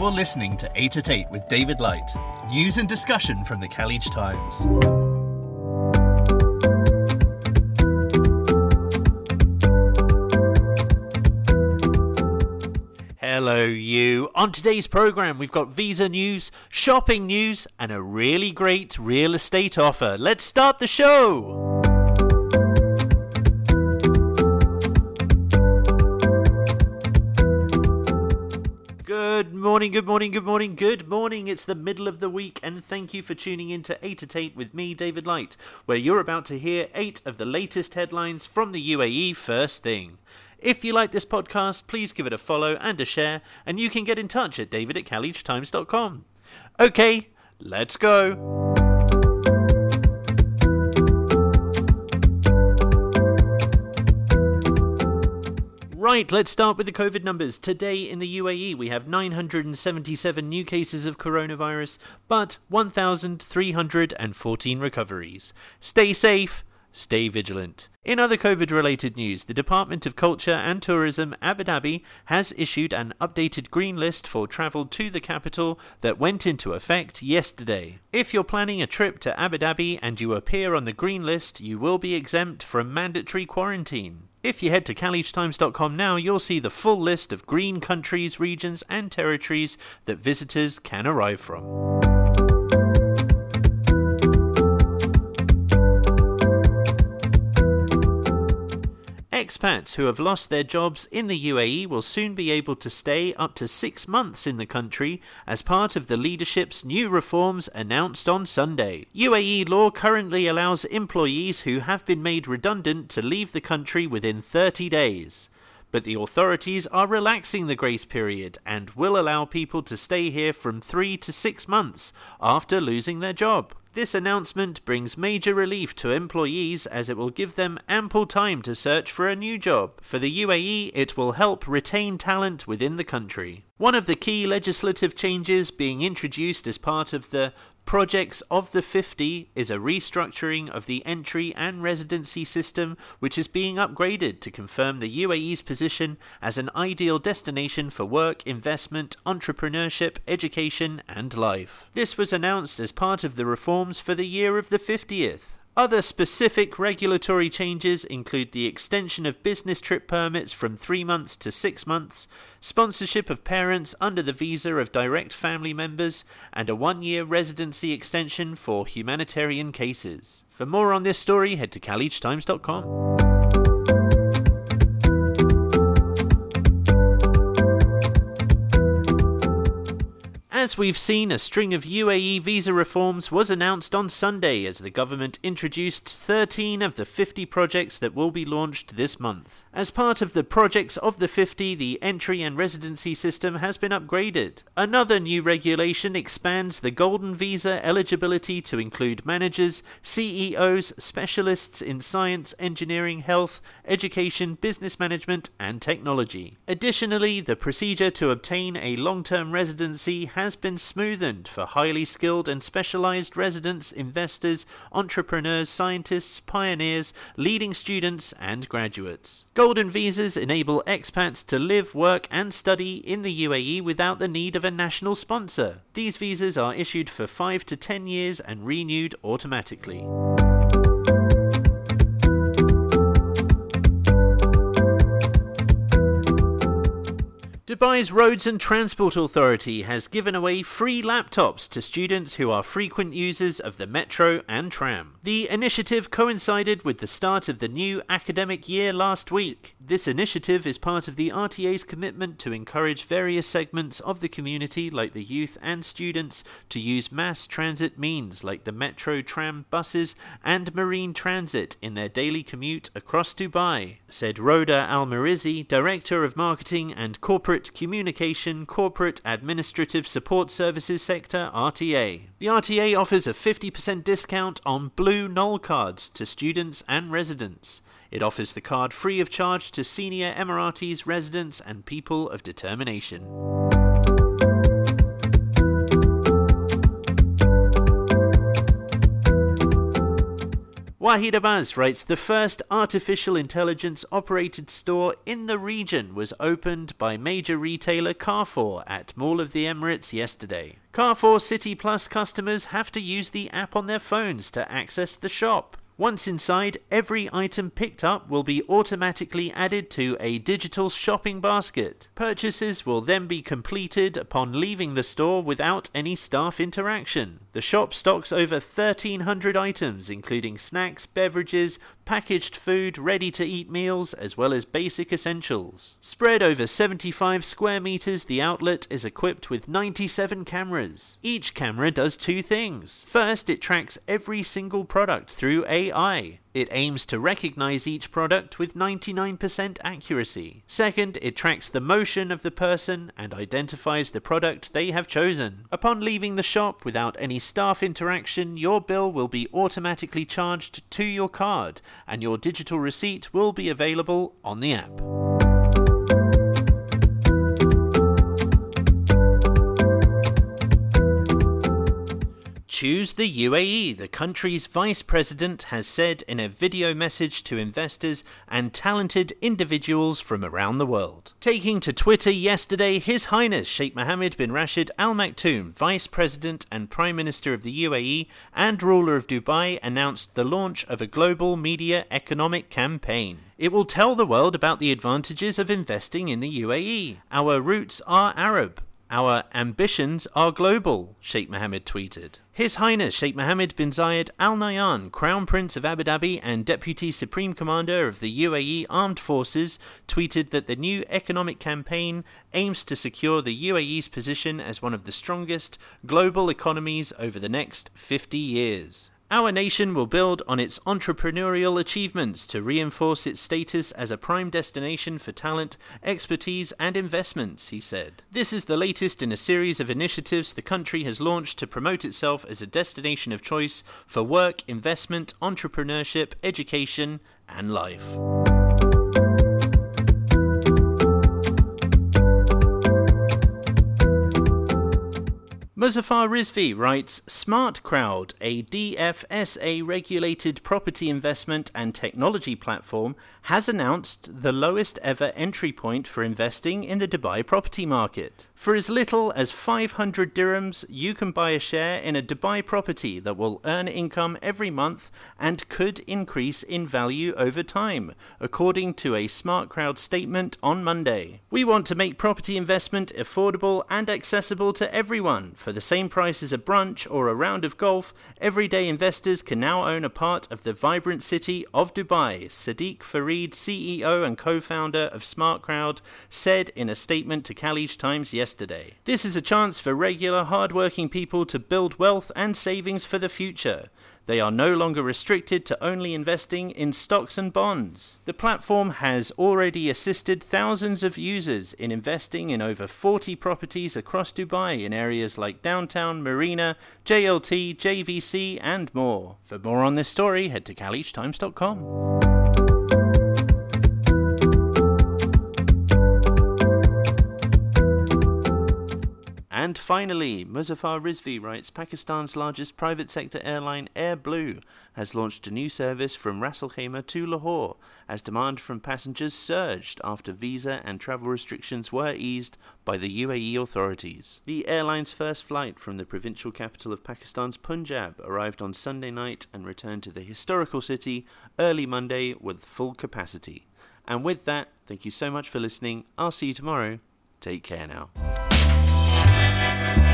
You're listening to 8 at 8 with David Light. News and discussion from the Khaleej Times. Hello, you. On today's program, we've got visa news, shopping news, and a really great real estate offer. Let's start the show. Morning, good morning, good morning, good morning. It's the middle of the week, and thank you for tuning in to 8 at 8 with me, David Light, where you're about to hear eight of the latest headlines from the UAE first thing. If you like this podcast, please give it a follow and a share, and you can get in touch at david at Okay, let's go. Right, let's start with the COVID numbers. Today in the UAE, we have 977 new cases of coronavirus, but 1,314 recoveries. Stay safe, stay vigilant. In other COVID related news, the Department of Culture and Tourism Abu Dhabi has issued an updated green list for travel to the capital that went into effect yesterday. If you're planning a trip to Abu Dhabi and you appear on the green list, you will be exempt from mandatory quarantine. If you head to khaleejtimes.com now, you'll see the full list of green countries, regions, and territories that visitors can arrive from. Expats who have lost their jobs in the UAE will soon be able to stay up to six months in the country as part of the leadership's new reforms announced on Sunday. UAE law currently allows employees who have been made redundant to leave the country within 30 days. But the authorities are relaxing the grace period and will allow people to stay here from three to six months after losing their job. This announcement brings major relief to employees as it will give them ample time to search for a new job. For the UAE, it will help retain talent within the country. One of the key legislative changes being introduced as part of the Projects of the 50 is a restructuring of the entry and residency system, which is being upgraded to confirm the UAE's position as an ideal destination for work, investment, entrepreneurship, education, and life. This was announced as part of the reforms for the year of the 50th. Other specific regulatory changes include the extension of business trip permits from three months to six months, sponsorship of parents under the visa of direct family members, and a one year residency extension for humanitarian cases. For more on this story, head to khaleejtimes.com. As we've seen, a string of UAE visa reforms was announced on Sunday as the government introduced 13 of the 50 projects that will be launched this month. As part of the projects of the 50, the entry and residency system has been upgraded. Another new regulation expands the golden visa eligibility to include managers, CEOs, specialists in science, engineering, health, education, business management, and technology. Additionally, the procedure to obtain a long term residency has has been smoothened for highly skilled and specialized residents, investors, entrepreneurs, scientists, pioneers, leading students, and graduates. Golden visas enable expats to live, work, and study in the UAE without the need of a national sponsor. These visas are issued for 5 to 10 years and renewed automatically. Dubai's Roads and Transport Authority has given away free laptops to students who are frequent users of the metro and tram. The initiative coincided with the start of the new academic year last week. This initiative is part of the RTA's commitment to encourage various segments of the community, like the youth and students, to use mass transit means like the metro, tram, buses, and marine transit in their daily commute across Dubai, said Rhoda Al Mehrizi, Director of Marketing and Corporate Communication Corporate Administrative Support Services Sector RTA. The RTA offers a 50% discount on Blue Nol cards to students and residents. It offers the card free of charge to senior Emiratis residents and people of determination. Waheed Abbas writes The first artificial intelligence operated store in the region was opened by major retailer Carrefour at Mall of the Emirates yesterday. Carrefour City Plus customers have to use the app on their phones to access the shop. Once inside, every item picked up will be automatically added to a digital shopping basket. Purchases will then be completed upon leaving the store without any staff interaction. The shop stocks over 1,300 items, including snacks, beverages, packaged food, ready to eat meals, as well as basic essentials. Spread over 75 square meters, the outlet is equipped with 97 cameras. Each camera does two things. First, it tracks every single product through AI. It aims to recognize each product with 99% accuracy. Second, it tracks the motion of the person and identifies the product they have chosen. Upon leaving the shop without any staff interaction, your bill will be automatically charged to your card and your digital receipt will be available on the app. Choose the UAE, the country's vice president has said in a video message to investors and talented individuals from around the world. Taking to Twitter yesterday, His Highness Sheikh Mohammed bin Rashid Al Maktoum, vice president and prime minister of the UAE and ruler of Dubai, announced the launch of a global media economic campaign. It will tell the world about the advantages of investing in the UAE. Our roots are Arab. Our ambitions are global, Sheikh Mohammed tweeted. His Highness Sheikh Mohammed bin Zayed Al Nahyan, Crown Prince of Abu Dhabi and Deputy Supreme Commander of the UAE Armed Forces, tweeted that the new economic campaign aims to secure the UAE's position as one of the strongest global economies over the next 50 years. Our nation will build on its entrepreneurial achievements to reinforce its status as a prime destination for talent, expertise, and investments, he said. This is the latest in a series of initiatives the country has launched to promote itself as a destination of choice for work, investment, entrepreneurship, education, and life. Muzaffar Rizvi writes Smart Crowd, a DFSA regulated property investment and technology platform, has announced the lowest ever entry point for investing in the Dubai property market. For as little as 500 dirhams, you can buy a share in a Dubai property that will earn income every month and could increase in value over time, according to a Smart Crowd statement on Monday. We want to make property investment affordable and accessible to everyone. For the same price as a brunch or a round of golf, everyday investors can now own a part of the vibrant city of Dubai, Siddiq Farid, CEO and co founder of Smart Crowd, said in a statement to Khaleej Times yesterday yesterday. This is a chance for regular, hard-working people to build wealth and savings for the future. They are no longer restricted to only investing in stocks and bonds. The platform has already assisted thousands of users in investing in over 40 properties across Dubai in areas like downtown, Marina, JLT, JVC, and more. For more on this story, head to khaleejtimes.com. And finally, Muzaffar Rizvi writes Pakistan's largest private sector airline, Air Blue, has launched a new service from Ras Khaimah to Lahore as demand from passengers surged after visa and travel restrictions were eased by the UAE authorities. The airline's first flight from the provincial capital of Pakistan's Punjab arrived on Sunday night and returned to the historical city early Monday with full capacity. And with that, thank you so much for listening. I'll see you tomorrow. Take care now. Música